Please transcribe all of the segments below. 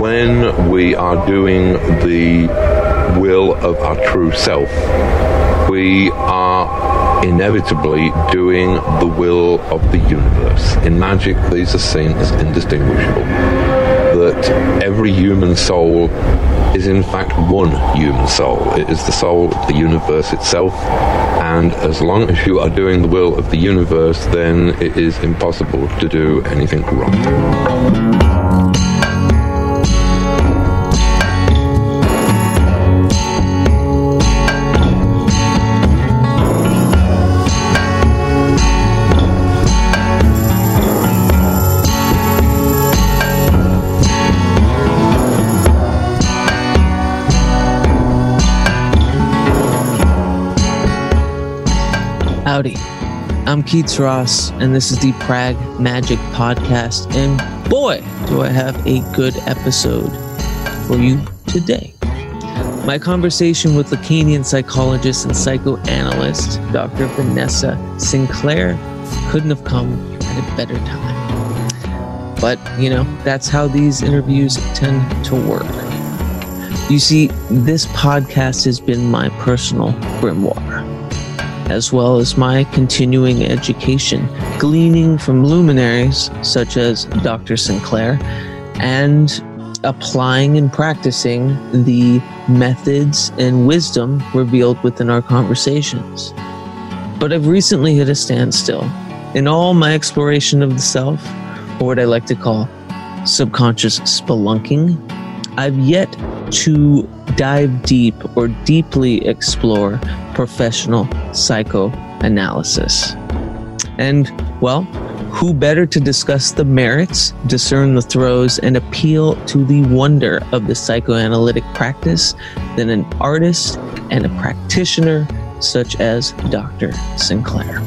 when we are doing the will of our true self, we are inevitably doing the will of the universe. In magic, these are seen as indistinguishable. That every human soul is in fact one human soul. It is the soul of the universe itself. And as long as you are doing the will of the universe, then it is impossible to do anything wrong. Howdy, I'm Keats Ross, and this is the Prague Magic Podcast. And boy, do I have a good episode for you today. My conversation with Lacanian psychologist and psychoanalyst, Dr. Vanessa Sinclair, couldn't have come at a better time. But, you know, that's how these interviews tend to work. You see, this podcast has been my personal grimoire as well as my continuing education, gleaning from luminaries such as Dr. Sinclair and applying and practicing the methods and wisdom revealed within our conversations. But I've recently hit a standstill in all my exploration of the self, or what I like to call subconscious spelunking. I've yet to dive deep or deeply explore professional psychoanalysis. And, well, who better to discuss the merits, discern the throes, and appeal to the wonder of the psychoanalytic practice than an artist and a practitioner such as Dr. Sinclair?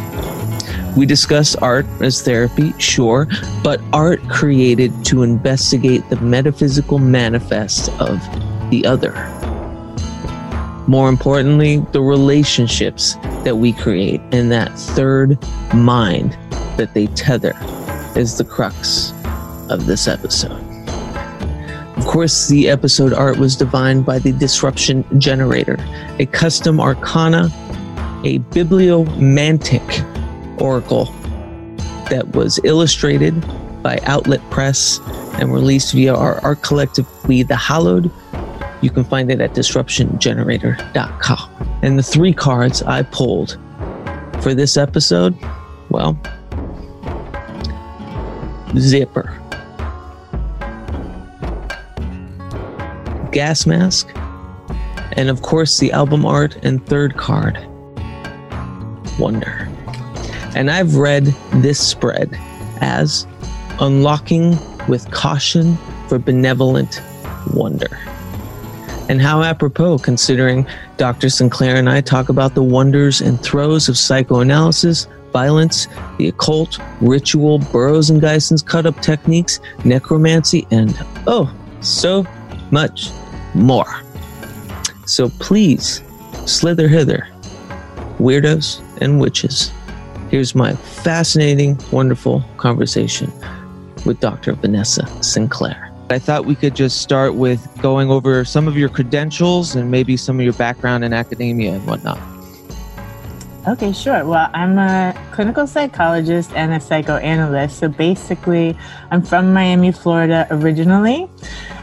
We discuss art as therapy, sure, but art created to investigate the metaphysical manifest of the other. More importantly, the relationships that we create in that third mind that they tether is the crux of this episode. Of course, the episode art was divined by the Disruption Generator, a custom arcana, a bibliomantic oracle that was illustrated by Outlet Press and released via our art collective, We the Hallowed, you can find it at disruptiongenerator.com. And the three cards I pulled for this episode, well, Zipper, Gas Mask, and of course the album art and third card, Wonder. And I've read this spread as Unlocking with Caution for Benevolent Wonder. And how apropos, considering Dr. Sinclair and I talk about the wonders and throes of psychoanalysis, violence, the occult, ritual, Burroughs and Gysin's cut up techniques, necromancy, and oh, so much more. So please, slither hither, weirdos and witches. Here's my fascinating, wonderful conversation with Dr. Vanessa Sinclair. I thought we could just start with going over some of your credentials and maybe some of your background in academia and whatnot. Okay, sure. Well, I'm a clinical psychologist and a psychoanalyst. So basically, I'm from Miami, Florida originally,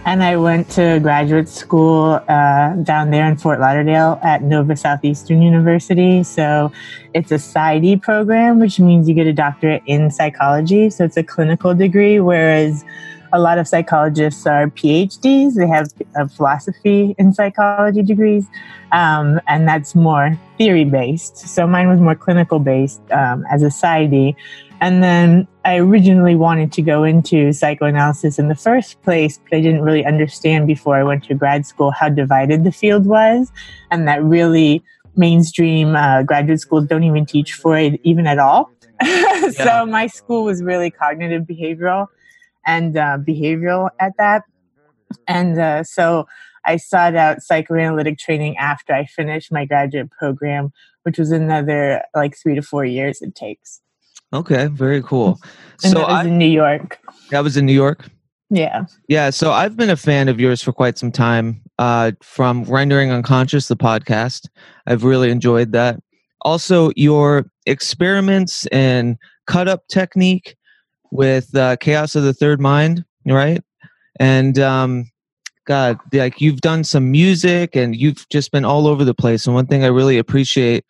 and I went to graduate school uh, down there in Fort Lauderdale at Nova Southeastern University. So it's a PsyD program, which means you get a doctorate in psychology. So it's a clinical degree, whereas a lot of psychologists are PhDs. They have a philosophy in psychology degrees, um, and that's more theory based. So mine was more clinical based um, as a PsyD. And then I originally wanted to go into psychoanalysis in the first place, but I didn't really understand before I went to grad school how divided the field was, and that really mainstream uh, graduate schools don't even teach Freud even at all. yeah. so my school was really cognitive behavioral and uh, behavioral at that. And uh, so I sought out psychoanalytic training after I finished my graduate program, which was another like three to four years it takes. Okay, very cool. and so that was I, in New York. That was in New York. Yeah. Yeah. So I've been a fan of yours for quite some time. Uh, from Rendering Unconscious, the podcast, I've really enjoyed that. Also, your experiments and cut up technique with uh, Chaos of the Third Mind, right? And um, God, like you've done some music and you've just been all over the place. And one thing I really appreciate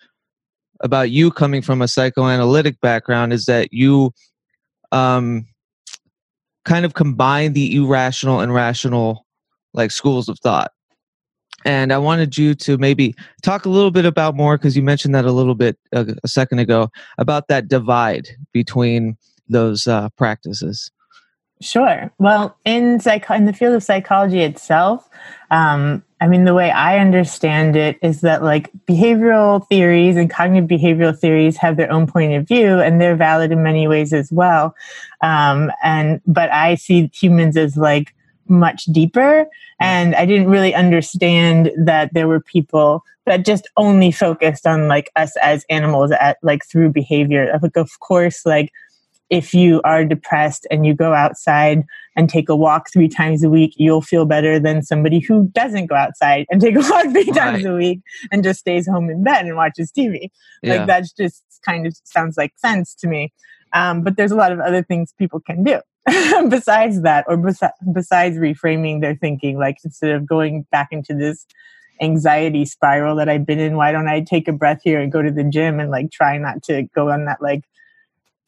about you coming from a psychoanalytic background is that you um, kind of combine the irrational and rational like schools of thought and i wanted you to maybe talk a little bit about more because you mentioned that a little bit uh, a, second ago about that divide between those uh, practices sure well in psych in the field of psychology itself um, I mean, the way I understand it is that like behavioral theories and cognitive behavioral theories have their own point of view and they're valid in many ways as well. Um, and, but I see humans as like much deeper. And I didn't really understand that there were people that just only focused on like us as animals at like through behavior. Like, of course, like if you are depressed and you go outside and take a walk three times a week, you'll feel better than somebody who doesn't go outside and take a walk three right. times a week and just stays home in bed and watches TV. Yeah. Like that's just kind of sounds like sense to me. Um, but there's a lot of other things people can do besides that, or bes- besides reframing their thinking. Like instead of going back into this anxiety spiral that I've been in, why don't I take a breath here and go to the gym and like try not to go on that like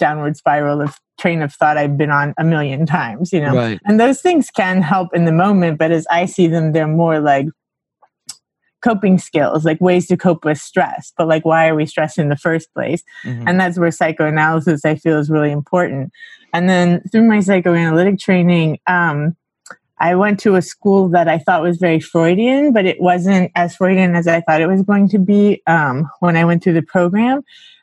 downward spiral of train of thought I've been on a million times, you know. Right. And those things can help in the moment, but as I see them, they're more like coping skills, like ways to cope with stress. But like, why are we stressed in the first place? Mm-hmm. And that's where psychoanalysis I feel is really important. And then through my psychoanalytic training, um, I went to a school that I thought was very Freudian, but it wasn't as Freudian as I thought it was going to be um, when I went through the program.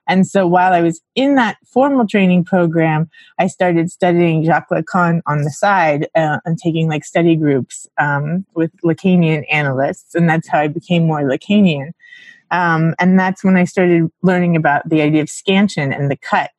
And so while I was in that formal training program, I started studying Jacques Lacan on the side uh, and taking like study groups um, with Lacanian analysts. And that's how I became more Lacanian. Um, and that's when I started learning about the idea of scansion and the cut.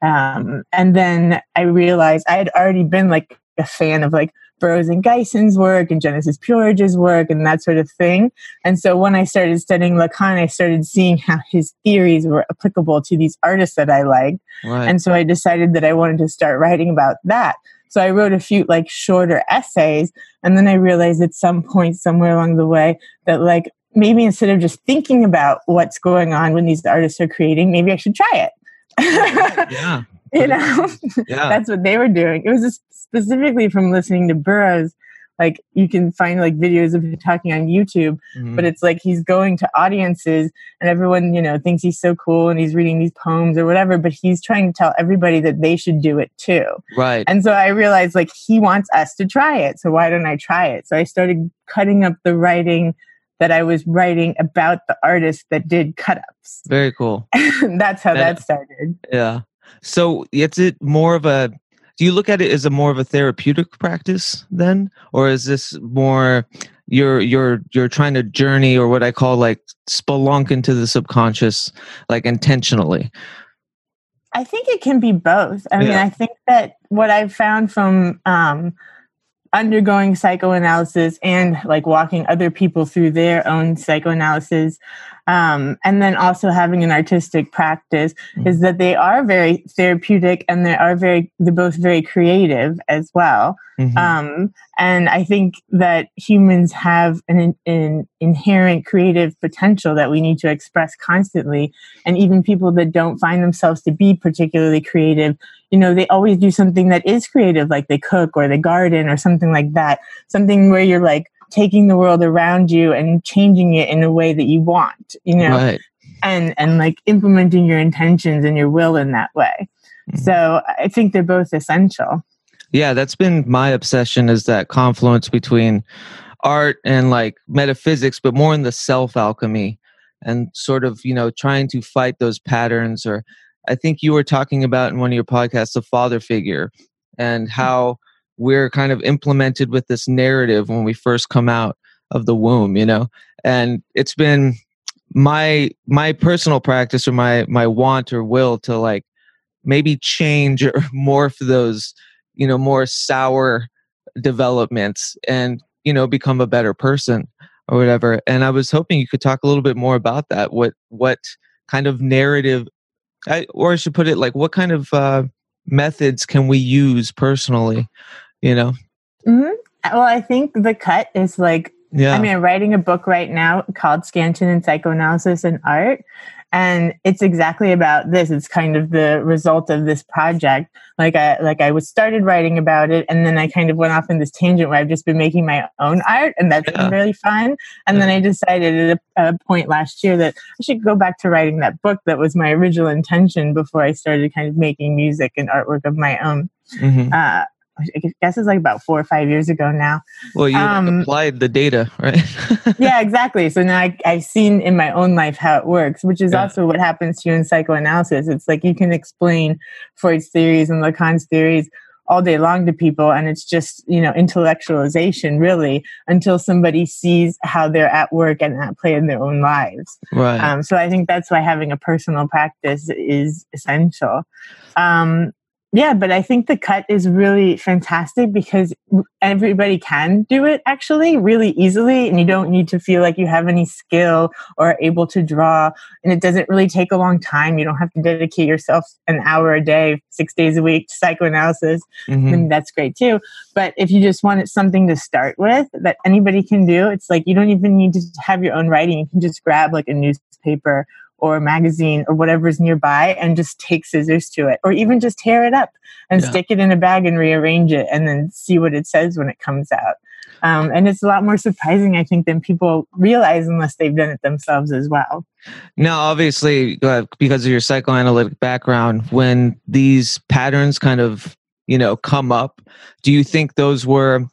Um, and then I realized I had already been like a fan of like Burroughs and Gysin's work and Genesis P-Orridge's work and that sort of thing. And so when I started studying Lacan, I started seeing how his theories were applicable to these artists that I liked. Right. And so I decided that I wanted to start writing about that. So I wrote a few like shorter essays. And then I realized at some point somewhere along the way that like maybe instead of just thinking about what's going on when these artists are creating, maybe I should try it. yeah. you know, yeah. that's what they were doing. It was just specifically from listening to Burroughs. Like you can find like videos of him talking on YouTube, mm-hmm. but it's like he's going to audiences and everyone, you know, thinks he's so cool and he's reading these poems or whatever, but he's trying to tell everybody that they should do it too. Right. And so I realized like he wants us to try it. So why don't I try it? So I started cutting up the writing that I was writing about the artists that did cut ups. Very cool. That's how that, that started. Yeah. So it's it more of a do you look at it as a more of a therapeutic practice then? Or is this more you're you're you're trying to journey or what i call like spelunk into the subconscious like intentionally? I think it can be both. I yeah. mean i think that what i've found from um undergoing psychoanalysis and like walking other people through their own psychoanalysis um, and then also having an artistic practice mm-hmm. is that they are very therapeutic and they are very they're both very creative as well mm-hmm. um, and i think that humans have an, an inherent creative potential that we need to express constantly and even people that don't find themselves to be particularly creative you know they always do something that is creative like they cook or they garden or something like that something where you're like taking the world around you and changing it in a way that you want, you know, right. and and like implementing your intentions and your will in that way. Mm-hmm. So I think they're both essential. Yeah, that's been my obsession is that confluence between art and like metaphysics, but more in the self alchemy and sort of, you know, trying to fight those patterns or I think you were talking about in one of your podcasts the father figure and how we're kind of implemented with this narrative when we first come out of the womb you know? And it's been my my personal practice or my my want or will to like maybe change or morph those you know more sour developments and you know become a better person or whatever. And i was hoping you could talk a little bit more about that. What what kind of narrative I, or i should put it like what kind of uh, methods can we use personally you know mm-hmm. well i think the cut is like yeah. I mean, I'm writing a book right now called Scansion and Psychoanalysis and Art. And it's exactly about this. It's kind of the result of this project. Like I like I was started writing about it and then I kind of went off in this tangent where I've just been making my own art and that's yeah. been really fun. And yeah. then I decided at a, a point last year that I should go back to writing that book that was my original intention before I started kind of making music and artwork of my own. Mm-hmm. Uh, I guess it's like about four or five years ago now. Well, you um, applied the data, right? yeah, exactly. So now I, have seen in my own life how it works, which is yeah. also what happens to you in psychoanalysis. It's like you can explain Freud's theories and Lacan's theories all day long to people, and it's just you know intellectualization really until somebody sees how they're at work and at play in their own lives. Right. Um, so I think that's why having a personal practice is essential. Um, yeah, but I think the cut is really fantastic because everybody can do it actually really easily, and you don't need to feel like you have any skill or able to draw. And it doesn't really take a long time. You don't have to dedicate yourself an hour a day, six days a week to psychoanalysis. Mm-hmm. And that's great too. But if you just want something to start with that anybody can do, it's like you don't even need to have your own writing. You can just grab like a newspaper or a magazine or whatever's nearby and just take scissors to it or even just tear it up and yeah. stick it in a bag and rearrange it and then see what it says when it comes out. Um, and it's a lot more surprising i think than people realize unless they've done it themselves as well. Now obviously uh, because of your psychoanalytic background when these patterns kind of you know come up do you think those were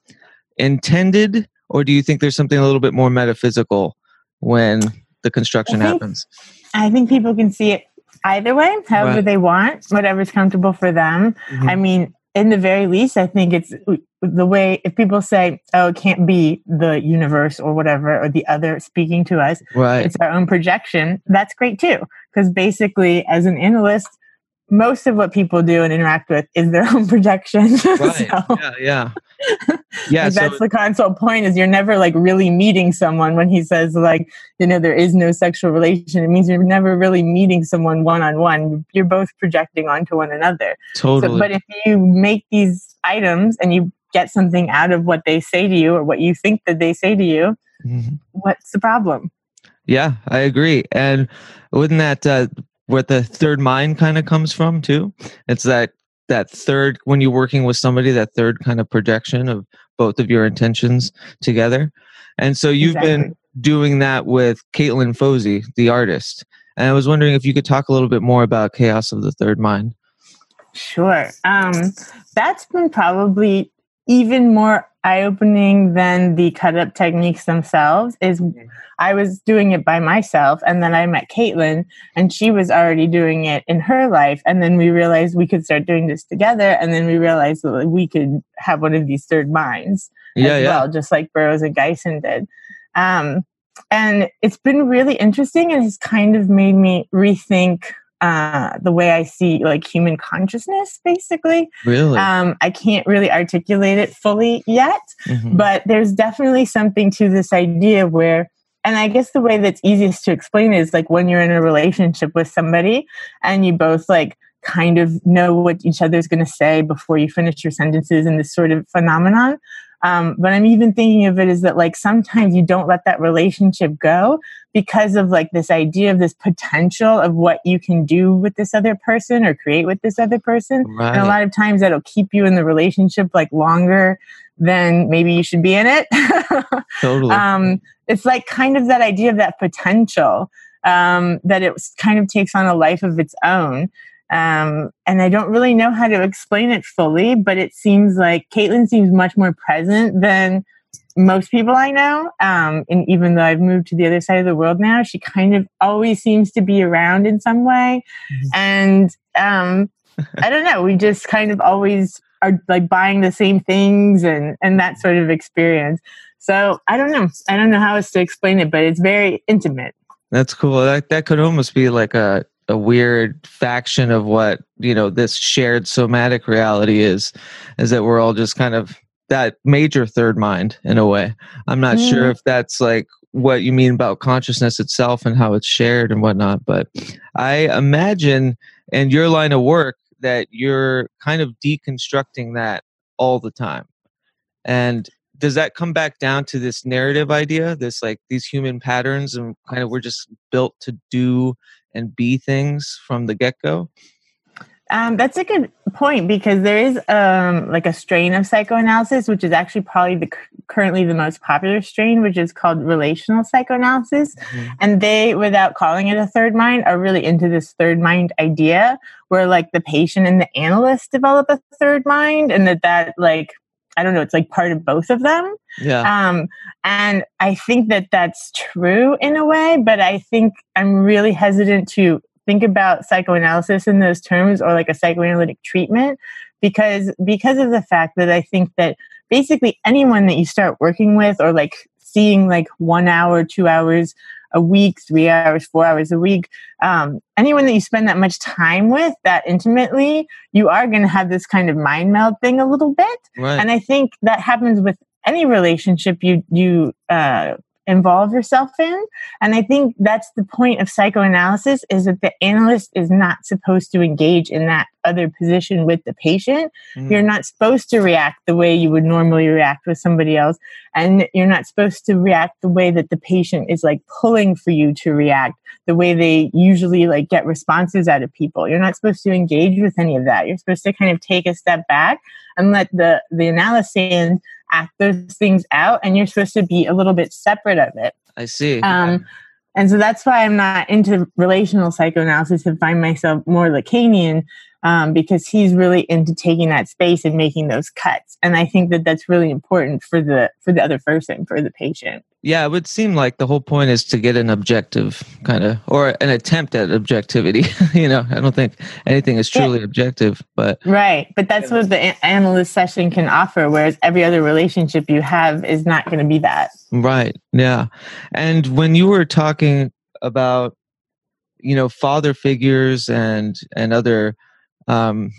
intended or do you think there's something a little bit more metaphysical when the construction happens I think people can see it either way, however right. they want, whatever's comfortable for them. Mm-hmm. I mean, in the very least, I think it's the way if people say, "Oh, it can't be the universe or whatever or the other speaking to us," right. it's our own projection. That's great too, because basically, as an analyst, most of what people do and interact with is their own projection. Right. so, yeah, yeah. Yeah. like so that's the console point is you're never like really meeting someone when he says like, you know, there is no sexual relation. It means you're never really meeting someone one on one. You're both projecting onto one another. Totally. So, but if you make these items and you get something out of what they say to you or what you think that they say to you, mm-hmm. what's the problem? Yeah, I agree. And wouldn't that uh, where the third mind kind of comes from too. It's that that third when you're working with somebody, that third kind of projection of both of your intentions together. And so you've exactly. been doing that with Katelan Foisy, the artist. And I was wondering if you could talk a little bit more about Chaos of the Third Mind. Sure. Um, that's been probably even more eye-opening than the cut up techniques themselves is mm-hmm. I was doing it by myself and then I met Katelan and she was already doing it in her life and then we realized we could start doing this together and then we realized that we could have one of these third minds yeah, as yeah. well just like Burroughs and Gysin did um, and it's been really interesting and it's kind of made me rethink uh, the way I see like human consciousness, basically. Really? Um, I can't really articulate it fully yet, mm-hmm. but there's definitely something to this idea where, and I guess the way that's easiest to explain is like when you're in a relationship with somebody and you both like kind of know what each other's going to say before you finish your sentences and this sort of phenomenon. Um, but I'm even thinking of it is that like sometimes you don't let that relationship go because of like this idea of this potential of what you can do with this other person or create with this other person. Right. And a lot of times that'll keep you in the relationship like longer than maybe you should be in it. totally. Um, it's like kind of that idea of that potential um, that it kind of takes on a life of its own. Um, and I don't really know how to explain it fully, but it seems like Katelan seems much more present than most people I know. Um, and even though I've moved to the other side of the world now, she kind of always seems to be around in some way. Mm-hmm. And um, I don't know, we just kind of always are like buying the same things and, and that sort of experience. So I don't know. I don't know how else to explain it, but it's very intimate. That's cool. That that could almost be like a a weird faction of what you know this shared somatic reality is is that we're all just kind of that major third mind in a way. I'm not mm. sure if that's like what you mean about consciousness itself and how it's shared and whatnot, but I imagine in your line of work that you're kind of deconstructing that all the time. And does that come back down to this narrative idea, this like these human patterns and kind of we're just built to do and be things from the get go? Um, that's a good point because there is um, like a strain of psychoanalysis, which is actually probably the currently the most popular strain, which is called relational psychoanalysis. Mm-hmm. And they, without calling it a third mind, are really into this third mind idea, where like the patient and the analyst develop a third mind, and that that like I don't know, it's like part of both of them. Yeah. Um, and I think that that's true in a way, but I think I'm really hesitant to think about psychoanalysis in those terms or like a psychoanalytic treatment because because of the fact that I think that basically anyone that you start working with or like seeing like one hour, two hours a week, three hours, four hours a week, um, anyone that you spend that much time with that intimately, you are going to have this kind of mind meld thing a little bit. Right. And I think that happens with any relationship you you uh, involve yourself in. And I think that's the point of psychoanalysis is that the analyst is not supposed to engage in that other position with the patient. Mm. You're not supposed to react the way you would normally react with somebody else. And you're not supposed to react the way that the patient is like pulling for you to react, the way they usually like get responses out of people. You're not supposed to engage with any of that. You're supposed to kind of take a step back and let the, the analysis act those things out and you're supposed to be a little bit separate of it. I see. Um, and so that's why I'm not into relational psychoanalysis and find myself more Lacanian um, because he's really into taking that space and making those cuts. And I think that that's really important for the for the other person, for the patient. Yeah, it would seem like the whole point is to get an objective kind of or an attempt at objectivity. you know, I don't think anything is truly yeah. objective, but right. But that's what the analyst session can offer, whereas every other relationship you have is not going to be that. Right. Yeah. And when you were talking about, you know, father figures and and other um,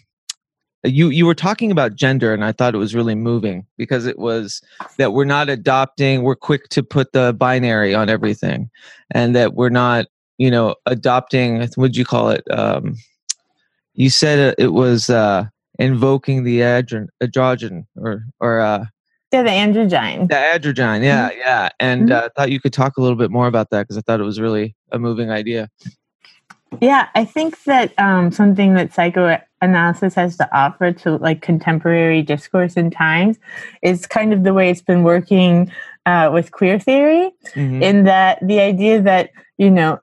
you you were talking about gender and i thought it was really moving because it was that we're not adopting we're quick to put the binary on everything and that we're not you know adopting what'd you call it um, you said it was uh, invoking the androgen, androgen or or uh, yeah the androgyne the androgyne yeah mm-hmm. yeah and mm-hmm. uh, thought you could talk a little bit more about that because i thought it was really a moving idea yeah, I think that um, something that psychoanalysis has to offer to like contemporary discourse in times is kind of the way it's been working uh, with queer theory, mm-hmm. in that the idea that you know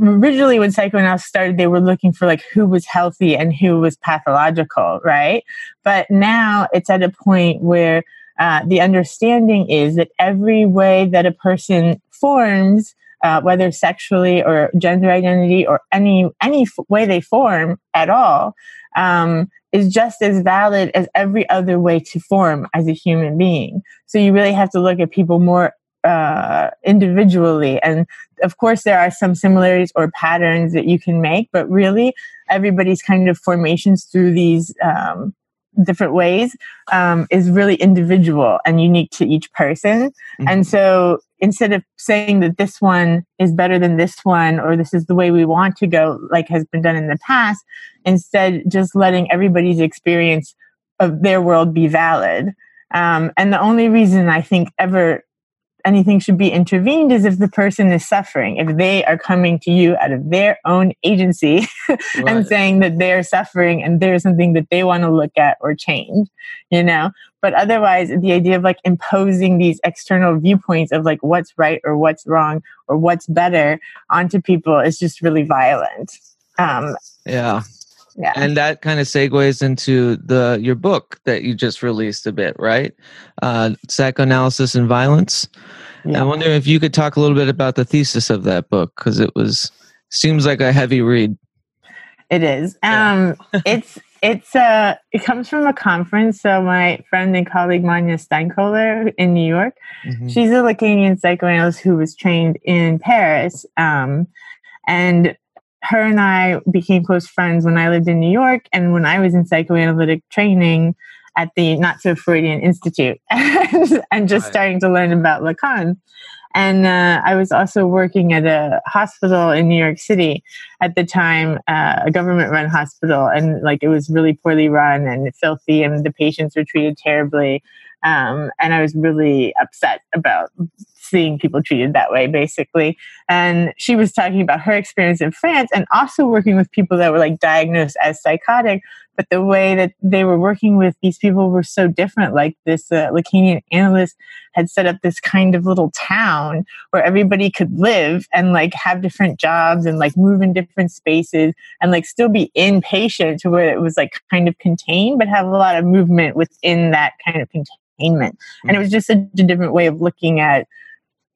originally when psychoanalysis started they were looking for like who was healthy and who was pathological right but now it's at a point where uh, the understanding is that every way that a person forms uh, whether sexually or gender identity or any any f- way they form at all, um, is just as valid as every other way to form as a human being. So you really have to look at people more uh, individually. And of course, there are some similarities or patterns that you can make, but really, everybody's kind of formations through these um, different ways um, is really individual and unique to each person. Mm-hmm. And so instead of saying that this one is better than this one or this is the way we want to go, like has been done in the past, instead just letting everybody's experience of their world be valid. Um, and the only reason I think ever anything should be intervened is if the person is suffering, if they are coming to you out of their own agency right. and saying that they're suffering and there's something that they want to look at or change, you know? But otherwise, the idea of like imposing these external viewpoints of like what's right or what's wrong or what's better onto people is just really violent. Um, yeah. Yeah. And that kind of segues into the your book that you just released a bit, right? Uh, Psychoanalysis and Violence. Yeah. I wonder if you could talk a little bit about the thesis of that book because it was seems like a heavy read. It is. Um, it's it's uh it comes from a conference. So my friend and colleague Manya Steinkoler in New York, mm-hmm. she's a Lacanian psychoanalyst who was trained in Paris. Um, and her and I became close friends when I lived in New York and when I was in psychoanalytic training at the Not So Freudian Institute and, and just right. starting to learn about Lacan. And uh, I was also working at a hospital in New York City at the time, uh, a government run hospital. And like it was really poorly run and filthy, and the patients were treated terribly. Um, and I was really upset about seeing people treated that way, basically. And she was talking about her experience in France and also working with people that were like diagnosed as psychotic. But the way that they were working with these people were so different. Like this uh, Lacanian analyst had set up this kind of little town where everybody could live and like have different jobs and like move in different spaces and like still be inpatient to where it was like kind of contained, but have a lot of movement within that kind of containment. And it was just such a different way of looking at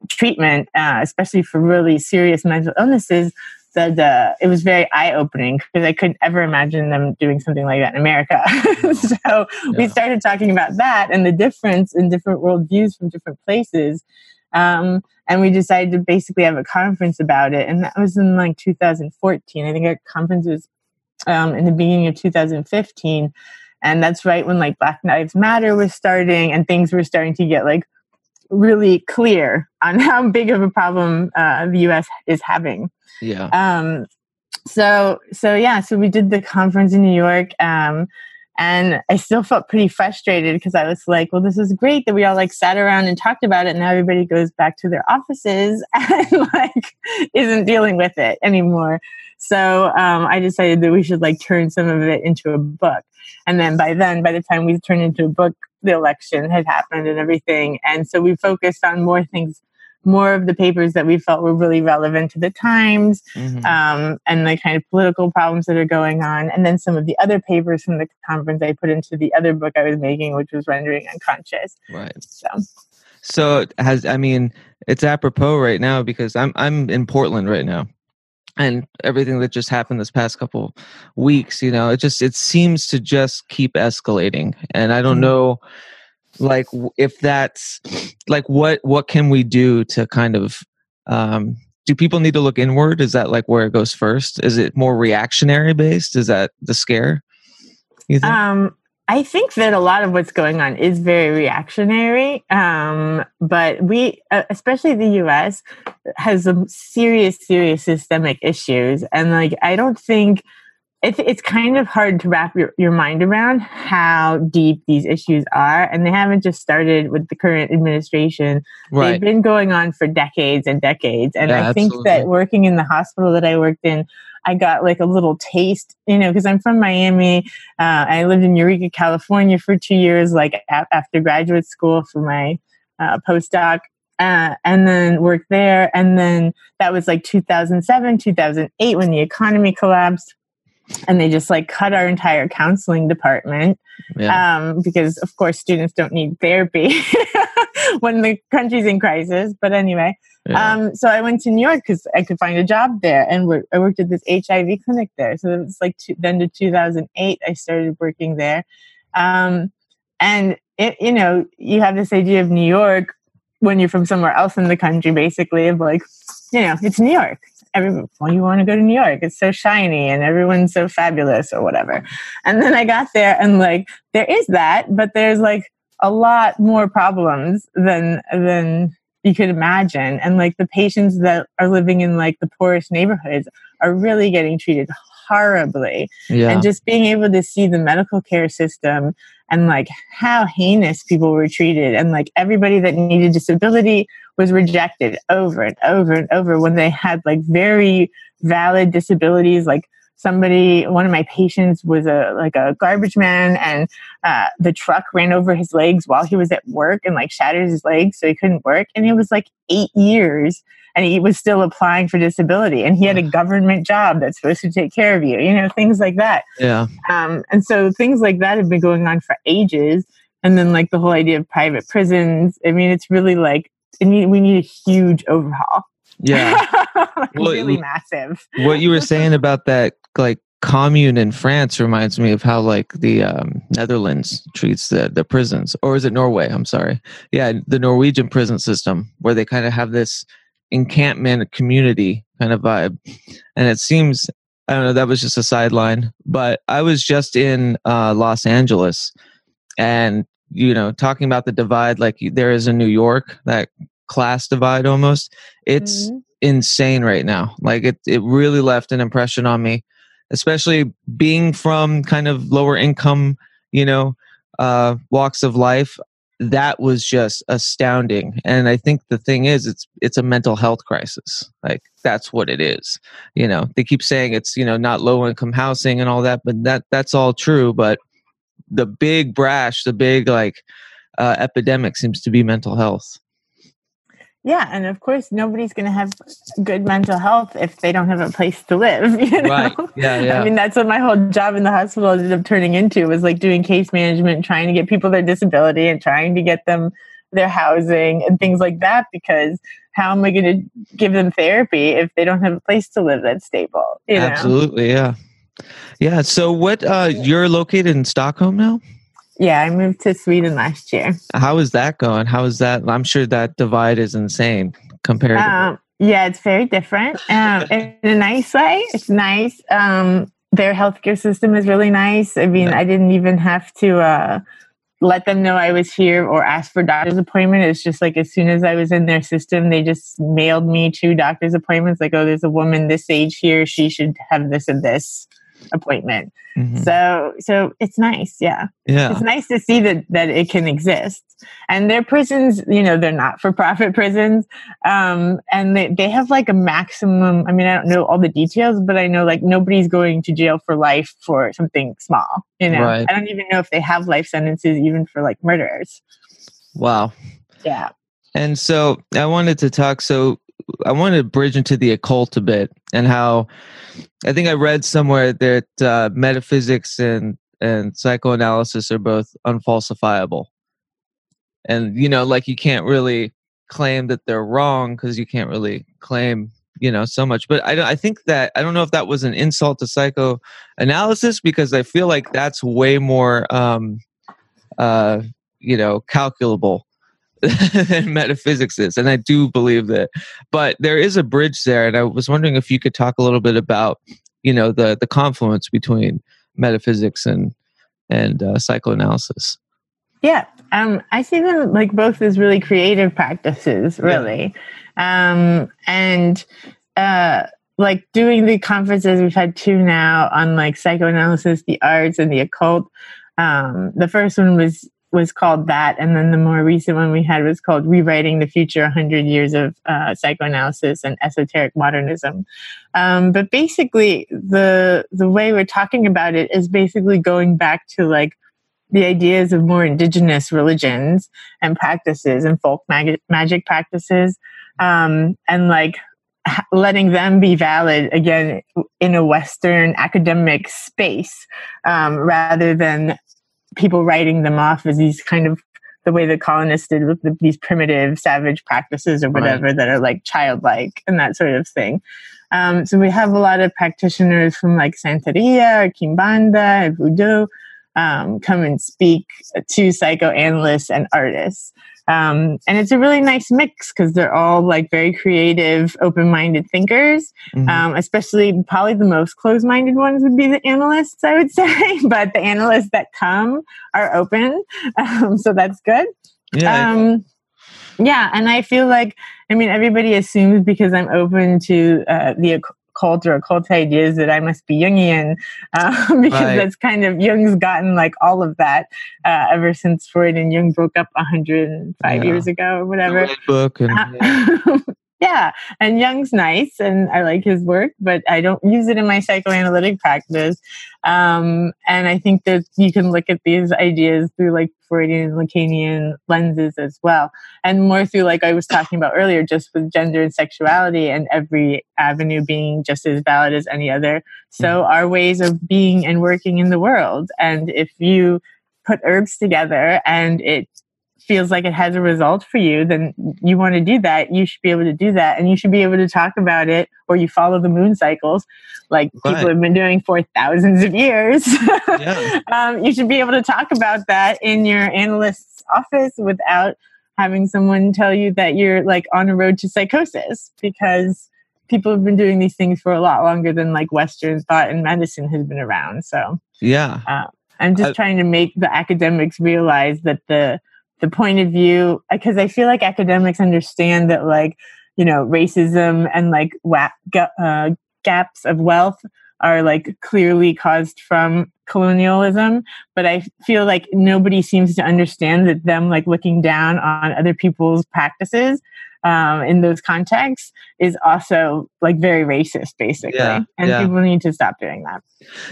treatment, uh, especially for really serious mental illnesses, that uh, it was very eye opening because I couldn't ever imagine them doing something like that in America. so yeah. we started talking about that and the difference in different worldviews from different places. Um, and we decided to basically have a conference about it. And that was in like 2014. I think our conference was um, in the beginning of 2015. And that's right when like Black Lives Matter was starting and things were starting to get like really clear on how big of a problem uh, the U.S. is having. Yeah. Um. So so yeah. So we did the conference in New York. Um. And I still felt pretty frustrated because I was like, well, this is great that we all like sat around and talked about it. And now everybody goes back to their offices and like isn't dealing with it anymore. So um, I decided that we should like turn some of it into a book. And then by then, by the time we turned into a book, the election had happened and everything. And so we focused on more things, more of the papers that we felt were really relevant to the times mm-hmm. um, and the kind of political problems that are going on. And then some of the other papers from the conference I put into the other book I was making, which was Rendering Unconscious. Right. So. So has I mean it's apropos right now because I'm I'm in Portland right now and everything that just happened this past couple weeks you know it just it seems to just keep escalating and i don't mm-hmm. know like if that's like what what can we do to kind of um do people need to look inward is that like where it goes first is it more reactionary based is that the scare you think? um I think that a lot of what's going on is very reactionary, um, but we, uh, especially the U.S., has some serious, serious systemic issues, and like I don't think it's it's kind of hard to wrap your, your mind around how deep these issues are, and they haven't just started with the current administration. Right. They've been going on for decades and decades, and yeah, I think absolutely. that working in the hospital that I worked in I got like a little taste, you know, because I'm from Miami. Uh, I lived in Eureka, California for two years, like a- after graduate school for my uh, postdoc. Uh, and then worked there. And then that was like 2007, 2008 when the economy collapsed and they just like cut our entire counseling department yeah. um, because of course students don't need therapy when the country's in crisis but anyway yeah. um, so i went to new york because i could find a job there and i worked at this hiv clinic there so it's like two, then to 2008 i started working there um, and it, you know you have this idea of new york when you're from somewhere else in the country basically of like you know it's new york everyone, well, you want to go to New York. It's so shiny and everyone's so fabulous or whatever. And then I got there and like, there is that, but there's like a lot more problems than, than you could imagine. And like the patients that are living in like the poorest neighborhoods are really getting treated horribly. Yeah. And just being able to see the medical care system and like how heinous people were treated and like everybody that needed disability was rejected over and over and over when they had like very valid disabilities like somebody one of my patients was a like a garbage man and uh, the truck ran over his legs while he was at work and like shattered his legs so he couldn't work. And it was like eight years and he was still applying for disability and he had a government job that's supposed to take care of you you know things like that. Yeah. Um, and so things like that have been going on for ages. And then like the whole idea of private prisons i mean it's really like need, we need a huge overhaul yeah well, really massive what you were saying about that like commune in France reminds me of how like the um, Netherlands treats the, the prisons, or is it Norway? I'm sorry. Yeah, the Norwegian prison system where they kind of have this encampment community kind of vibe. And it seems, I don't know, that was just a sideline, but I was just in uh, Los Angeles and you know talking about the divide like there is in new york that class divide almost it's mm-hmm. insane right now. Like it, it really left an impression on me especially being from kind of lower income you know uh walks of life that was just astounding. And i think the thing is it's it's a mental health crisis. Like that's what it is you know? They keep saying it's you know not low income housing and all that but that that's all true but the big brash the big like uh, epidemic seems to be mental health yeah, and of course, nobody's going to have good mental health if they don't have a place to live. You know? Right. Yeah, yeah. I mean, that's what my whole job in the hospital ended up turning into was like doing case management, trying to get people their disability, and trying to get them their housing and things like that. Because how am I going to give them therapy if they don't have a place to live that's stable? You know? Absolutely. Yeah. Yeah. So, what? Uh, you're located in Stockholm now. Yeah, I moved to Sweden last year. How is that going? How is that? I'm sure that divide is insane compared. Um, yeah, it's very different. Um, in a nice way, it's nice. Um, their healthcare system is really nice. I mean, yeah. I didn't even have to uh, let them know I was here or ask for doctor's appointment. It's just like as soon as I was in their system, they just mailed me two doctor's appointments. Like, oh, there's a woman this age here. She should have this and this appointment. Mm-hmm. So so it's nice, yeah. Yeah. It's nice to see that that it can exist. And their prisons, you know, they're not for profit prisons. Um, and they, they have like a maximum I mean, I don't know all the details, but I know like nobody's going to jail for life for something small. You know. Right. I don't even know if they have life sentences even for like murderers. Wow. Yeah. And so I wanted to talk so I wanted to bridge into the occult a bit and how I think I read somewhere that uh, metaphysics and and psychoanalysis are both unfalsifiable. And you know, like you can't really claim that they're wrong because you can't really claim you know so much. But I I think that I don't know if that was an insult to psychoanalysis because I feel like that's way more um, uh, you know calculable than metaphysics is. And I do believe that. But there is a bridge there. And I was wondering if you could talk a little bit about, you know, the, the confluence between metaphysics and, and uh, psychoanalysis. Yeah. Um, I see them like both as really creative practices, really. Yeah. Um, and, uh, like doing the conferences we've had two now on like psychoanalysis the arts and the occult um, the first one was was called that. And then the more recent one we had was called Rewriting the Future 100 Years of uh, Psychoanalysis and Esoteric Modernism. Um, but basically, the, the way we're talking about it is basically going back to like the ideas of more indigenous religions and practices and folk mag- magic practices. Um, and like letting them be valid again in a Western academic space um, rather than people writing them off as these kind of the way the colonists did with the, these primitive savage practices or whatever right. that are like childlike and that sort of thing. Um, so we have a lot of practitioners from like Santeria or Kimbanda and Voodoo um, come and speak to psychoanalysts and artists. Um, and it's a really nice mix because they're all like very creative, open minded thinkers. Mm-hmm. Um, especially, probably the most closed minded ones would be the analysts, I would say. but the analysts that come are open. Um, so that's good. Yeah. Um, yeah. And I feel like, I mean, everybody assumes because I'm open to uh, the cult or occult ideas that I must be Jungian uh, because right. that's kind of Jung's gotten like all of that uh, ever since Freud and Jung broke up 105 yeah. years ago or whatever. book and, yeah. yeah, and Jung's nice, and I like his work, but I don't use it in my psychoanalytic practice. Um, and I think that you can look at these ideas through like Freudian and Lacanian lenses as well, and more through like I was talking about earlier, just with gender and sexuality, and every avenue being just as valid as any other. So mm-hmm. our ways of being and working in the world, and if you put herbs together and it feels like it has a result for you, then you want to do that. You should be able to do that. And you should be able to talk about it or you follow the moon cycles like right. people have been doing for thousands of years. Yeah. um, you should be able to talk about that in your analyst's office without having someone tell you that you're like on a road to psychosis because people have been doing these things for a lot longer than like Western thought and medicine has been around. So, yeah. Uh, I'm just I- trying to make the academics realize that the the point of view because I feel like academics understand that like you know racism and like wa- ga- uh, gaps of wealth are like clearly caused from colonialism but i feel like nobody seems to understand that them like looking down on other people's practices um, in those contexts is also like very racist basically Yeah, and yeah. people need to stop doing that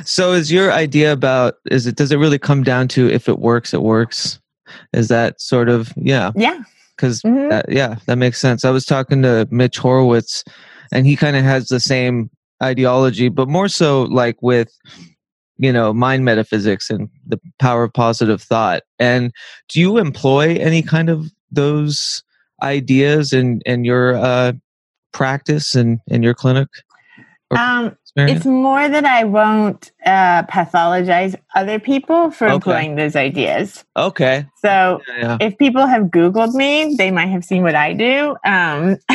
So is your idea about is it does it really come down to if it works, it works? Is that sort of yeah? yeah Because Mhm. yeah, that makes sense. I was talking to Mitch Horowitz, and he kind of has the same ideology, but more so like with you know mind metaphysics and the power of positive thought. And do you employ any kind of those ideas in in your uh, practice and in your clinic? Or um, experience? It's more that I won't uh, pathologize other people for Okay. employing those ideas. okay. So Yeah, yeah. if people have Googled me, they might have seen what I do. Um,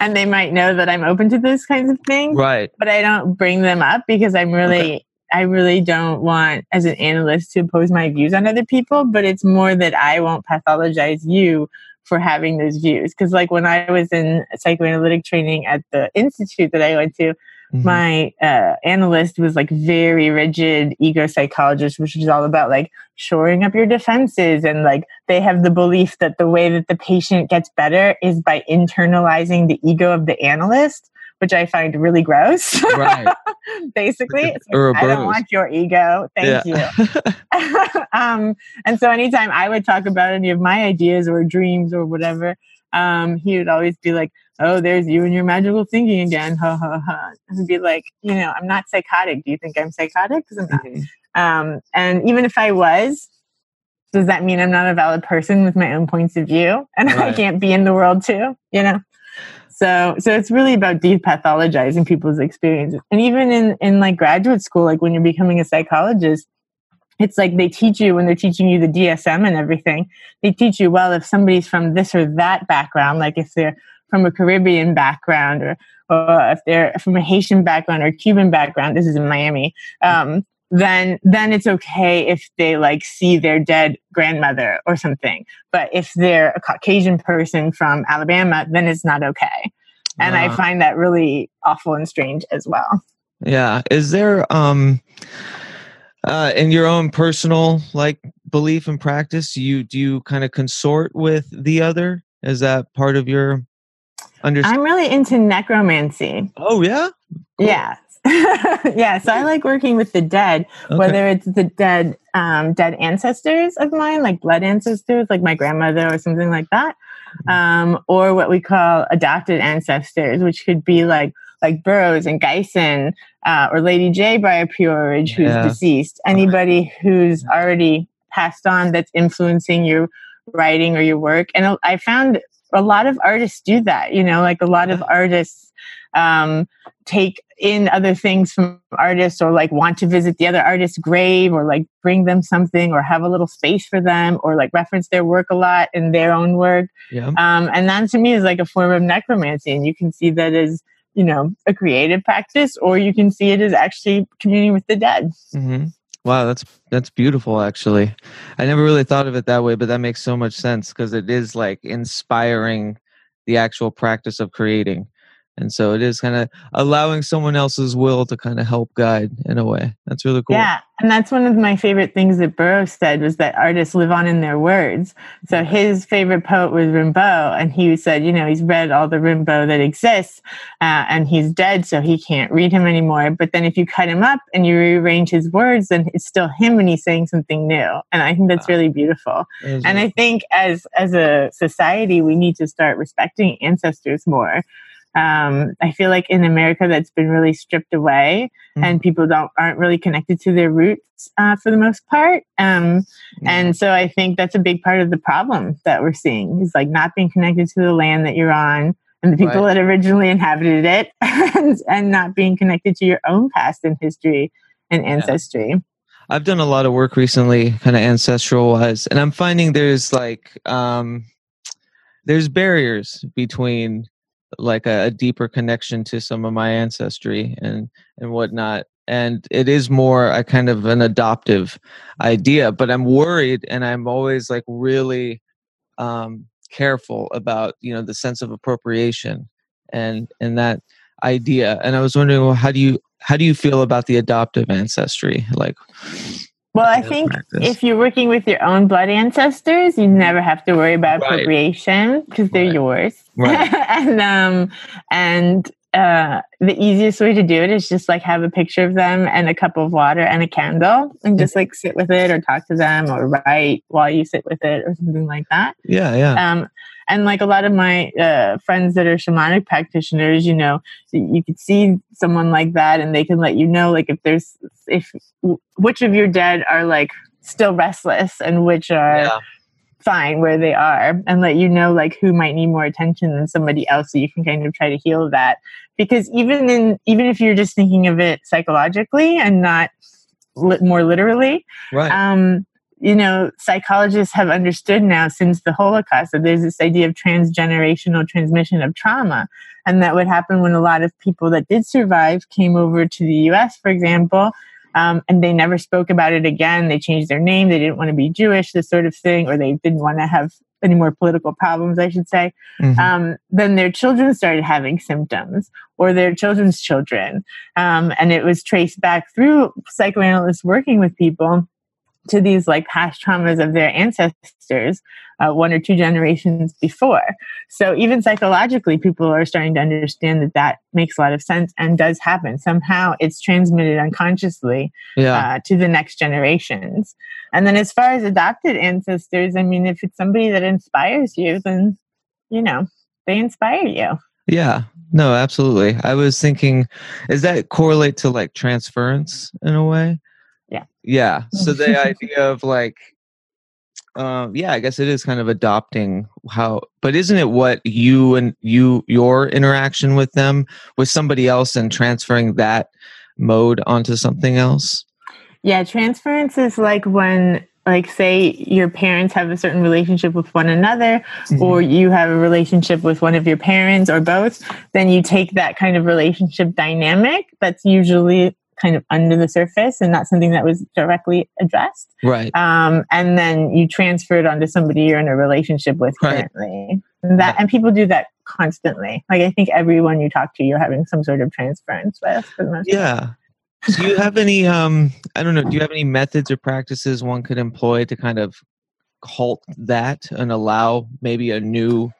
and they might know that I'm open to those kinds of things, Right. but I don't bring them up because I'm really. I really don't want, as an analyst, to impose my views on other people, but it's more that I won't pathologize you for having those views. Because, like, when I was in psychoanalytic training at the institute that I went to, Mhm. my uh, analyst was like very rigid ego psychologist which is all about like shoring up your defenses and like they have the belief that the way that the patient gets better is by internalizing the ego of the analyst which i find really gross. Right. basically like, i don't want your ego. Thank you. Um, and so anytime I would talk about any of my ideas or dreams or whatever, um, he would always be like, "Oh, there's you and your magical thinking again." Ha ha ha. And be like, "You know, I'm not psychotic. Do you think I'm psychotic? Because I'm not." Mhm. Um, and even if I was, does that mean I'm not a valid person with my own points of view and I can't be in the world too? You know. So, so it's really about depathologizing people's experiences, and even in in like graduate school, like when you're becoming a psychologist, it's like they teach you when they're teaching you the DSM and everything. They teach you well if somebody's from this or that background, like if they're from a Caribbean background or or if they're from a Haitian background or Cuban background. This is in Miami. Um, then then it's okay if they like see their dead grandmother or something. But if they're a Caucasian person from Alabama, then it's not okay. And I find that really awful and strange as well. Yeah. Is there um uh in your own personal like belief and practice, you do you kind of consort with the other? Is that part of your understanding? I'm really into necromancy. Oh yeah? Cool. Yeah. yeah, so I like working with the dead, Okay. whether it's the dead um, dead ancestors of mine, like blood ancestors, like my grandmother or something like that, Mm-hmm. um, or what we call adopted ancestors, which could be like like Burroughs and Gysin, uh, or Lady Jaye Breyer P-Orridge, who's Yeah. deceased. Anybody who's already passed on that's influencing your writing or your work. And I found a lot of artists do that. You know, like a lot of artists um, take in other things from artists or like want to visit the other artist's grave or like bring them something or have a little space for them or like reference their work a lot in their own work Yeah. um, and that to me is like a form of necromancy and you can see that as you know a creative practice or you can see it as actually communing with the dead hmm Wow, that's that's beautiful actually. I never really thought of it that way, but that makes so much sense because it is like inspiring the actual practice of creating. And so it is kind of allowing someone else's will to kind of help guide in a way. That's really cool. Yeah, and that's one of my favorite things that Burroughs said was that artists live on in their words. So his favorite poet was Rimbaud, and he said, you know, he's read all the Rimbaud that exists, uh, and he's dead, so he can't read him anymore. But then if you cut him up and you rearrange his words, then it's still him, and he's saying something new. And I think that's really beautiful. And I think as as a society, we need to start respecting ancestors more. Um, I feel like in America, that's been really stripped away, Mhm. and people don't aren't really connected to their roots uh, for the most part. Um, Yeah. and so I think that's a big part of the problem that we're seeing is like not being connected to the land that you're on and the people Right. that originally inhabited it, and, and not being connected to your own past and history and ancestry. I've done a lot of work recently, kind of ancestral wise, and I'm finding there's like um, there's barriers between like a, a deeper connection to some of my ancestry and and whatnot. and it is more a kind of an adoptive idea but i'm worried and i'm always like really um, careful about you know the sense of appropriation and and that idea and i was wondering well how do you how do you feel about the adoptive ancestry like well i think practice? if you're working with your own blood ancestors you never have to worry about right. appropriation because they're right. yours right. and um and uh, the easiest way to do it is just like have a picture of them and a cup of water and a candle and just like sit with it or talk to them or write while you sit with it or something like that. Yeah, yeah. Um, and like a lot of my uh, friends that are shamanic practitioners, you know, you could see someone like that and they can let you know like if there's if which of your dead are like still restless and which are yeah fine where they are and let you know like who might need more attention than somebody else so you can kind of try to heal that. Because even in even if you're just thinking of it psychologically and not li- more literally right. um you know psychologists have understood now since the holocaust that there's this idea of transgenerational transmission of trauma. And that would happen when a lot of people that did survive came over to the us for example um, and they never spoke about it again. They changed their name. They didn't want to be Jewish, this sort of thing, or they didn't want to have any more political problems, I should say. Mm-hmm. Um, then their children started having symptoms, or their children's children. Um, and it was traced back through psychoanalysts working with people to these like past traumas of their ancestors uh, one or two generations before. So even psychologically people are starting to understand that that makes a lot of sense and does happen. Somehow it's transmitted unconsciously yeah. uh, to the next generations. And then as far as adopted ancestors i mean if it's somebody that inspires you then you know they inspire you. Yeah. No absolutely. I was thinking is that correlate to like transference in a way yeah so the idea of like um yeah i guess it is kind of adopting how but isn't it what you and you your interaction with them with somebody else and transferring that mode onto something else yeah transference is like when like say your parents have a certain relationship with one another mm-hmm. or you have a relationship with one of your parents or both then you take that kind of relationship dynamic that's usually kind of under the surface and not something that was directly addressed. Right. Um, and then you transfer it onto somebody you're in a relationship with right. currently. And that and people do that constantly. Like I think everyone you talk to, you're having some sort of transference with. yeah. do you have any um I don't know, do you have any methods or practices one could employ to kind of halt that and allow maybe a new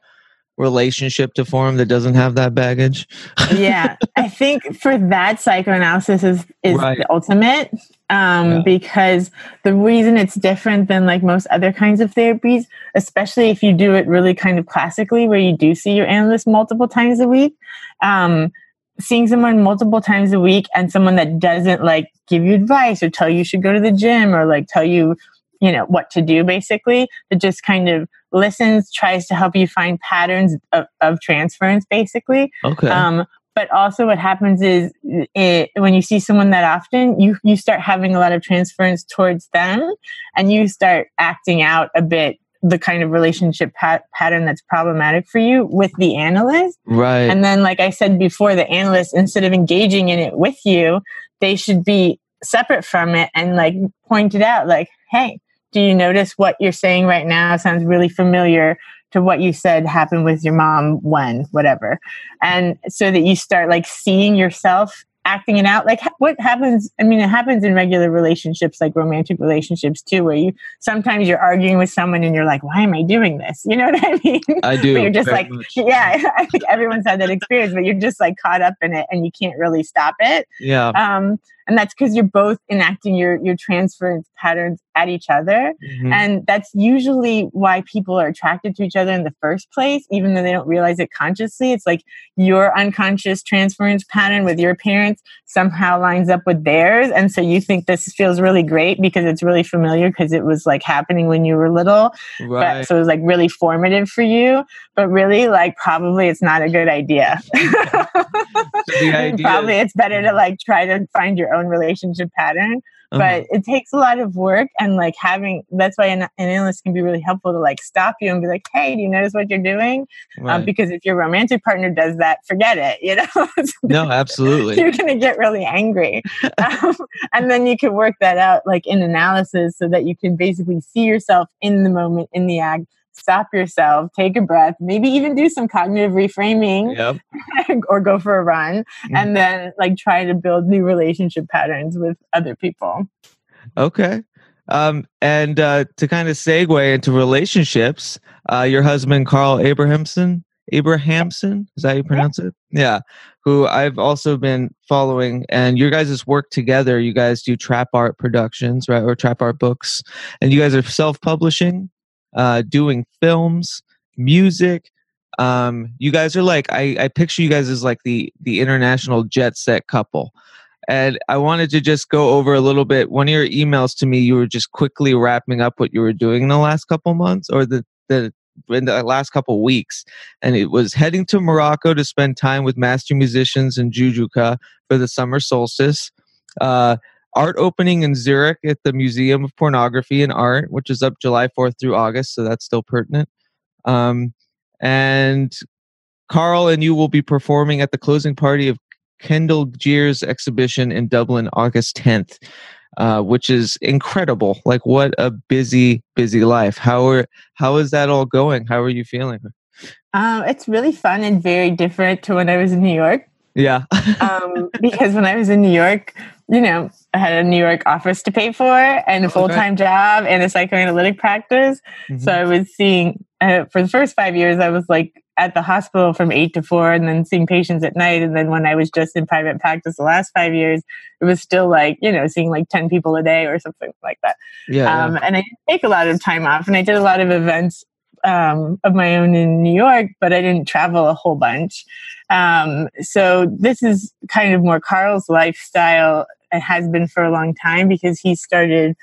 relationship to form that doesn't have that baggage. yeah, I think for that psychoanalysis is is right. the ultimate um, yeah. because the reason it's different than like most other kinds of therapies, especially if you do it really kind of classically, where you do see your analyst multiple times a week. Um, seeing someone multiple times a week and someone that doesn't like give you advice or tell you, you should go to the gym or like tell you you know what to do basically. But just kind of listens tries to help you find patterns of, of transference basically. Okay. Um, but also what happens is it, when you see someone that often you you start having a lot of transference towards them and you start acting out a bit the kind of relationship pat- pattern that's problematic for you with the analyst. Right. And then like i said before the analyst instead of engaging in it with you they should be separate from it and like point it out like hey do you notice what you're saying right now? Sounds really familiar to what you said happened with your mom when whatever. And so that you start like seeing yourself acting it out like what happens i mean it happens in regular relationships like romantic relationships too where you sometimes you're arguing with someone and you're like why am i doing this? You know what i mean? I do but you're just like much. yeah i think everyone's had that experience but you're just like caught up in it and you can't really stop it. Yeah. Um and that's because you're both enacting your your transference patterns at each other. Mm-hmm. and that's usually why people are attracted to each other in the first place even though they don't realize it consciously. It's like your unconscious transference pattern with your parents somehow lines up with theirs. And so you think this feels really great because it's really familiar because it was like happening when you were little. Right. but, so it was like really formative for you. But really like probably it's not a good idea, so idea probably it's better to like try to find your own relationship pattern uh-huh. but it takes a lot of work and like having that's why an, an, analyst can be really helpful to like stop you and be like hey do you notice what you're doing um, right. um, because if your romantic partner does that forget it you know no absolutely you're gonna get really angry um, and then you can work that out like in analysis so that you can basically see yourself in the moment in the act stop yourself, take a breath, maybe even do some cognitive reframing yep. or go for a run mm-hmm. and then like try to build new relationship patterns with other people. Okay. Um, and uh, to kind of segue into relationships, uh, your husband, Carl Abrahamsson, Abrahamsson, is that how you pronounce it? Yeah. Who I've also been following, and your guys' work together. You guys do Trapart productions, right? Or Trapart books, and you guys are self publishing uh, doing films, music. Um, you guys are like I, I picture you guys as like the the international jet set couple. And I wanted to just go over a little bit. One of your emails to me, you were just quickly wrapping up what you were doing in the last couple months or the, the in the last couple weeks. And it was heading to Morocco to spend time with master musicians in Joujouka for the summer solstice. Uh, art opening in Zurich at the Museum of Pornography and Art, which is up July 4th through August, so that's still pertinent. Um, and Carl and you will be performing at the closing party of Kendell Geers' exhibition in Dublin August 10th, uh, which is incredible. Like, what a busy, busy life. How are how is that all going? How are you feeling? Um, it's really fun and very different to when I was in New York. Yeah. um, because when I was in New York, you know, I had a New York office to pay for and a full time okay. job and a psychoanalytic practice. Mm-hmm. So I was seeing, uh, for the first five years, I was like at the hospital from eight to four and then seeing patients at night. And then when I was just in private practice the last five years, it was still like, you know, seeing like 10 people a day or something like that. Yeah, um, yeah. And I take a lot of time off and I did a lot of events um, of my own in New York, but I didn't travel a whole bunch. Um, so this is kind of more Carl's lifestyle it has been for a long time because he started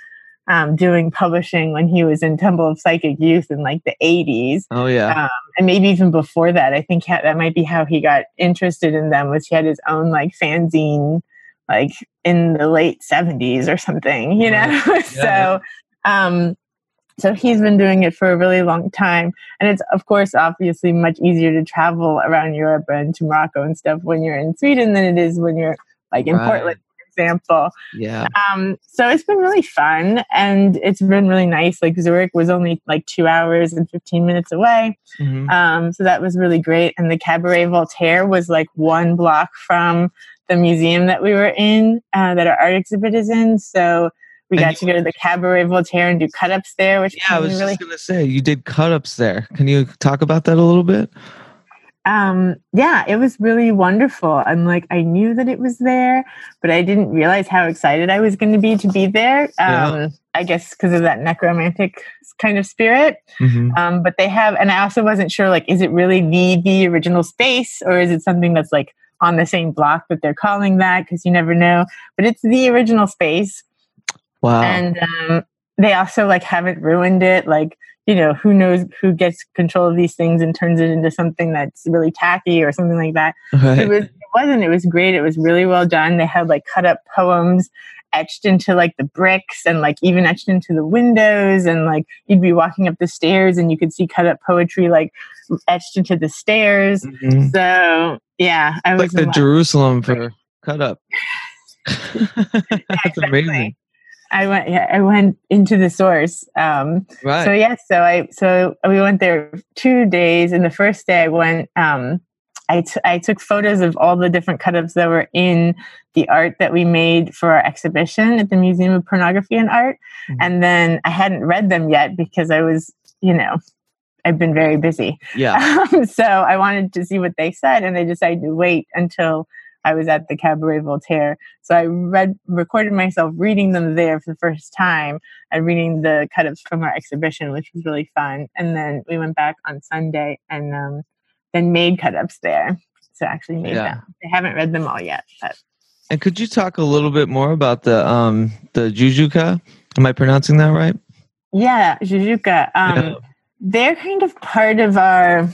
um, doing publishing when he was in Temple of Psychic Youth in like the 80s. Oh, yeah. Um, and maybe even before that. I think that might be how he got interested in them was he had his own like fanzine like in the late 70s or something, you know? Yeah. so, um, so he's been doing it for a really long time. And it's, of course, obviously much easier to travel around Europe and to Morocco and stuff when you're in Sweden than it is when you're like in right. Portland for example. Yeah. Um, so it's been really fun and it's been really nice. Like Zurich was only like two hours and 15 minutes away. Mm-hmm. Um, so that was really great. And the Cabaret Voltaire was like one block from the museum that we were in, uh, that our art exhibit is in. So we got to go to the Cabaret Voltaire and do cut ups there, which yeah, I was really- just gonna say you did cut ups there. Can you talk about that a little bit? um, yeah, it was really wonderful. I'm like, I knew that it was there, but I didn't realize how excited I was going to be to be there. Um, yeah. I guess because of that necromantic kind of spirit. Mm-hmm. Um, but they have, and I also wasn't sure, like, is it really the the original space, or is it something that's like on the same block that they're calling that? Because you never know. But it's the original space. Wow. And um, they also like haven't ruined it. Like you know, who knows who gets control of these things and turns it into something that's really tacky or something like that. Right. It was it wasn't. It was great. It was really well done. They had like cut up poems etched into like the bricks and like even etched into the windows and like you'd be walking up the stairs and you could see cut up poetry like etched into the stairs. Mm-hmm. So yeah, I was like the Jerusalem for cut up. That's exactly. amazing. I went. Yeah, I went into the source. Um, right. So yes. Yeah, so I. So we went there two days, and the first day I went. Um, I, t- I took photos of all the different cut-ups that were in the art that we made for our exhibition at the Museum of Pornography and Art. Mm-hmm. And then I hadn't read them yet because I was, you know, I've been very busy. Yeah. Um, so I wanted to see what they said, and I decided to wait until I was at the Cabaret Voltaire. So I read, recorded myself reading them there for the first time and reading the cut-ups from our exhibition, which was really fun. And then we went back on Sunday and um, then made cut-ups there. So actually made yeah. them. I haven't read them all yet, but. And could you talk a little bit more about the um the Joujouka? Am I pronouncing that right? Yeah, Joujouka. Um, yeah. They're kind of part of our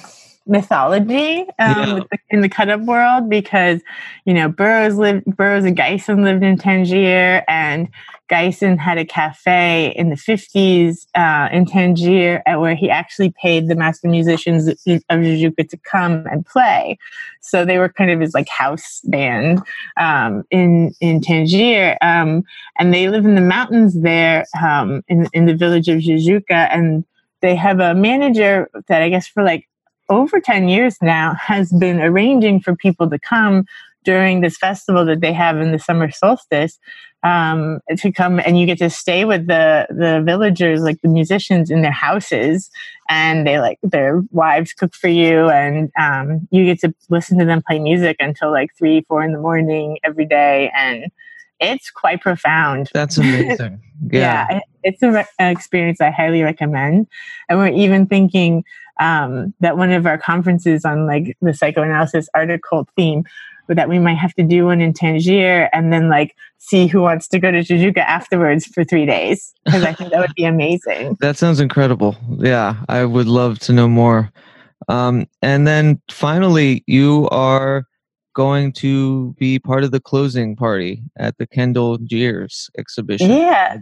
mythology um, yeah. the, in the cut up world because you know Burroughs lived Burroughs and Gysin lived in Tangier and Gysin had a cafe in the 50s uh, in Tangier where he actually paid the master musicians of Joujouka to come and play. So they were kind of his like house band um, in in Tangier, um, and they live in the mountains there um, in in the village of Joujouka, and they have a manager that I guess for like over 10 years now has been arranging for people to come during this festival that they have in the summer solstice um, to come and you get to stay with the the villagers like the musicians in their houses and they like their wives cook for you and um, you get to listen to them play music until like three four in the morning every day and it's quite profound. That's amazing. Yeah, yeah. It's an re- experience i highly recommend and we're even thinking um, that one of our conferences on like the psychoanalysis article theme that we might have to do one in Tangier and then like see who wants to go to Joujouka afterwards for three days because I think that would be amazing. that sounds incredible. Yeah, I would love to know more. Um, and then finally, you are going to be part of the closing party at the Kendell Geers exhibition. Yeah.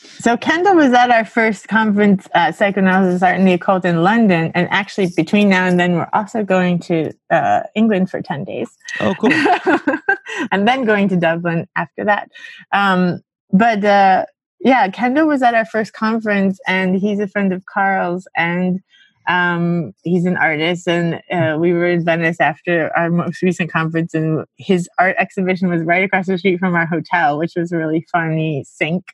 So Kendell was at our first conference, uh, Psychoanalysis, Art, and the Occult in London, and actually between now and then, we're also going to uh, England for ten days. Oh, cool! and then going to Dublin after that. Um, but uh, yeah, Kendell was at our first conference, and he's a friend of Carl's, and um, he's an artist, and uh, we were in Venice after our most recent conference, and his art exhibition was right across the street from our hotel, which was really funny sync.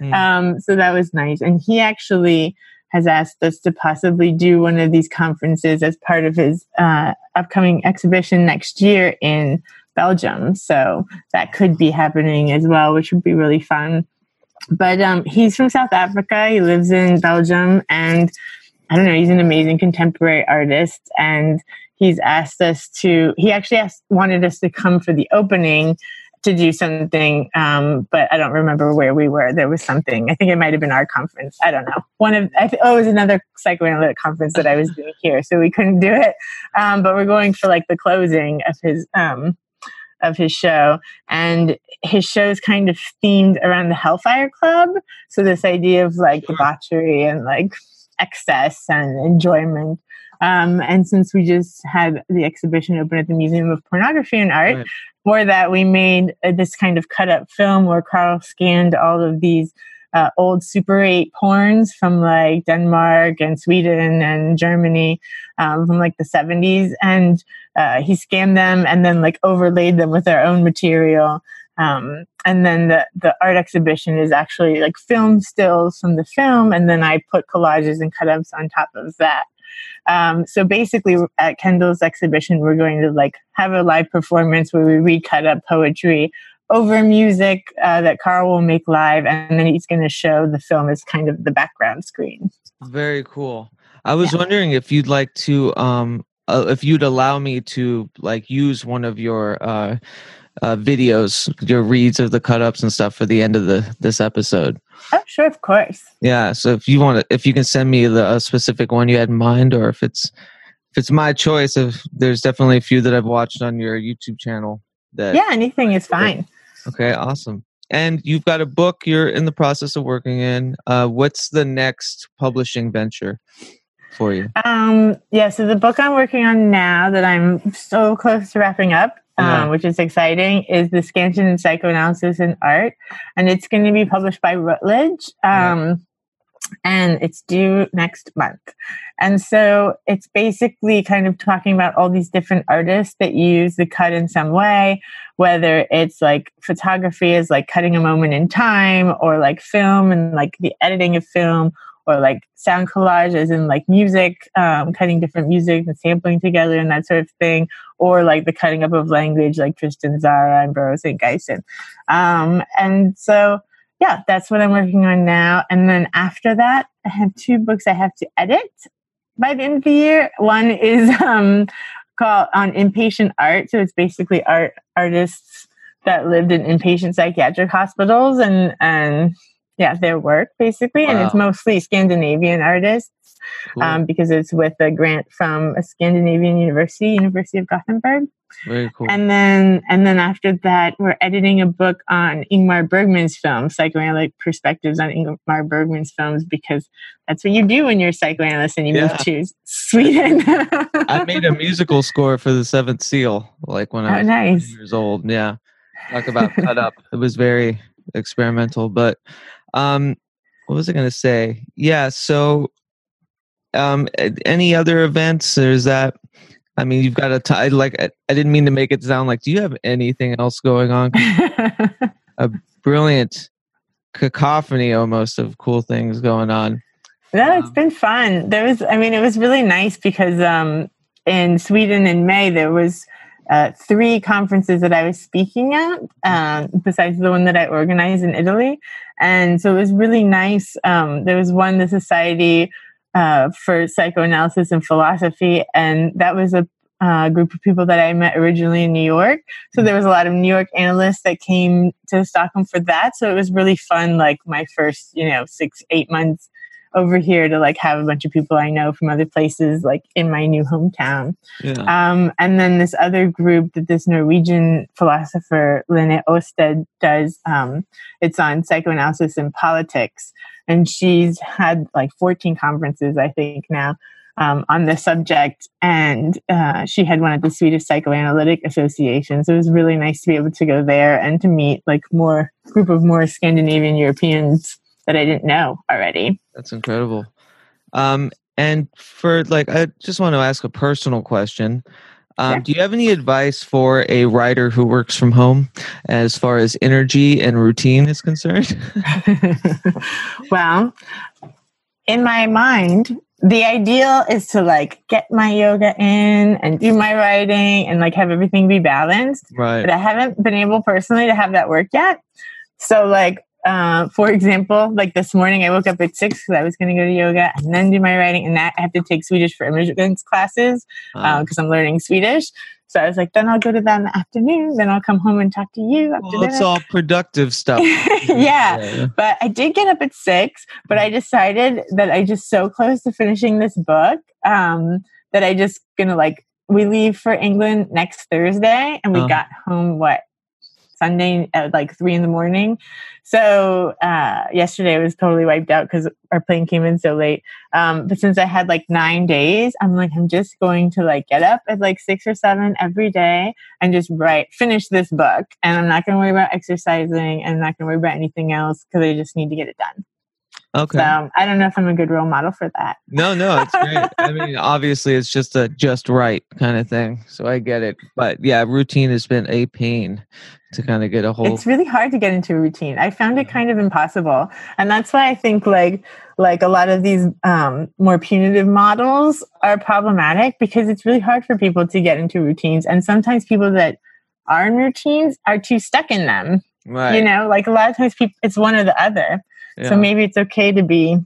Mm. Um, so that was nice. And he actually has asked us to possibly do one of these conferences as part of his uh, upcoming exhibition next year in Belgium. So that could be happening as well, which would be really fun. But um, he's from South Africa. He lives in Belgium, and I don't know, he's an amazing contemporary artist and he's asked us to, he actually asked, wanted us to come for the opening to do something, um, but I don't remember where we were. There was something. I think it might have been our conference. I don't know. One of I th- oh, it was another psychoanalytic conference that I was doing here, so we couldn't do it. Um, but we're going for like the closing of his um, of his show, and his show is kind of themed around the Hellfire Club. So this idea of like debauchery and like excess and enjoyment. Um, and since we just had the exhibition open at the Museum of Pornography and Art, right. for that we made uh, this kind of cut up film where Carl scanned all of these uh, old Super 8 porns from like Denmark and Sweden and Germany um, from like the 70s. And uh, he scanned them and then like overlaid them with our own material. Um, and then the, the art exhibition is actually like film stills from the film, and then I put collages and cut-ups on top of that. Um, so basically, at Kendell's exhibition, we're going to like have a live performance where we read cut-up poetry over music uh, that Carl will make live, and then he's going to show the film as kind of the background screen. Very cool. I was yeah. wondering if you'd like to, um, uh, if you'd allow me to like use one of your uh, uh, videos, your reads of the cut ups and stuff for the end of the this episode. Oh, sure, of course. Yeah. So if you want to, if you can send me the specific one you had in mind, or if it's if it's my choice, if there's definitely a few that I've watched on your YouTube channel. That yeah, anything is fine. Okay, awesome. And you've got a book you're in the process of working in. Uh, what's the next publishing venture? for you? Um, yeah, so the book I'm working on now that I'm so close to wrapping up um, which is exciting, is the Scansion in Psychoanalysis and Art. And it's going to be published by Routledge. Um, And it's due next month. And so it's basically kind of talking about all these different artists that use the cut in some way, whether it's like photography is like cutting a moment in time, or like film and like the editing of film, or like sound collages in like music, um, cutting different music and sampling together and that sort of thing, or like the cutting up of language like Tristan Tzara and Burroughs and Gysin. Um, and so, yeah, that's what I'm working on now. And then after that, I have two books I have to edit by the end of the year. One is um, called on inpatient art. So it's basically art artists that lived in inpatient psychiatric hospitals and and yeah, their work basically, and it's mostly Scandinavian artists Cool. um, because it's with a grant from a Scandinavian university, University of Gothenburg. Very cool. And then, and then after that, we're editing a book on Ingmar Bergman's films, psychoanalytic perspectives on Ingmar Bergman's films, because that's what you do when you're a psychoanalyst and you Yeah. move to Sweden. I made a musical score for the Seventh Seal, like when I Oh, was nice. years old. Yeah, talk about cut up. It was very experimental, but um, what was I going to say? Yeah, so um, any other events? Or is that? I mean, you've got a t- like. I I didn't mean to make it sound like. Do you have anything else going on? A brilliant cacophony, almost of cool things going on. No, it's Um, been fun. There was, I mean, it was really nice because um, in Sweden in May there was uh, three conferences that I was speaking at, um, besides the one that I organized in Italy, and so it was really nice. Um, there was one, the Society uh, for Psychoanalysis and Philosophy, and that was a uh, group of people that I met originally in New York. So there was a lot of New York analysts that came to Stockholm for that. So it was really fun. Like my first, you know, six, eight months over here to like have a bunch of people I know from other places, like in my new hometown. Yeah. Um, and then this other group that this Norwegian philosopher Lene Auestad does, um, it's on psychoanalysis and politics. And she's had like 14 conferences, I think, now um, on this subject. And uh, she had one at the Swedish Psychoanalytic Association. So it was really nice to be able to go there and to meet like more group of more Scandinavian Europeans that I didn't know already. That's incredible. Um, and for like, I just want to ask a personal question. Um, Sure. Do you have any advice for a writer who works from home as far as energy and routine is concerned? well, in my mind, the ideal is to like get my yoga in and do my writing and like have everything be balanced. right. But I haven't been able personally to have that work yet. So, like, uh, for example, like this morning, I woke up at six because I was going to go to yoga and then do my writing, and that I have to take Swedish for immigrants classes because I'm learning Swedish. So I was like, then I'll go to that in the afternoon. Then I'll come home and talk to you after well, it's all productive stuff. yeah. But I did get up at six, but I decided that I just so close to finishing this book um, that I just gonna like we leave for England next Thursday and we Uh-huh. got home what Sunday at like three in the morning. So uh, yesterday I was totally wiped out because our plane came in so late. Um, but since I had like nine days, I'm like I'm just going to like get up at like six or seven every day and just write finish this book and i'm not going to worry about exercising and i'm not going to worry about anything else because i just need to get it done Okay. so i don't know if i'm a good role model for that No, no, it's great. I mean, obviously, it's just a just right kind of thing. So I get it. But yeah, routine has been a pain to kind of get a hold. it's really hard to get into a routine i found it kind of impossible and that's why i think like like a lot of these um, more punitive models are problematic because it's really hard for people to get into routines and sometimes people that are in routines are too stuck in them right. you know like a lot of times people it's one or the other yeah. so maybe it's okay to be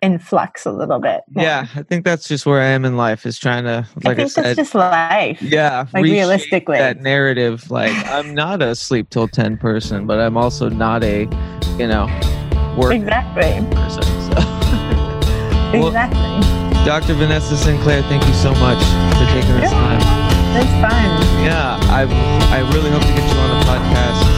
in flux a little bit yeah, I think that's just where I am in life is trying to, I like I, think said, that's just life. yeah, like, realistically. that narrative. Like I'm not a sleep till ten person, but I'm also not a, you know, work Exactly. person. So. Well, Exactly. Dr. Vanessa Sinclair, thank you so much for taking this Yeah. time. That's fun. Yeah, I I really hope to get you on the podcast soon again, especially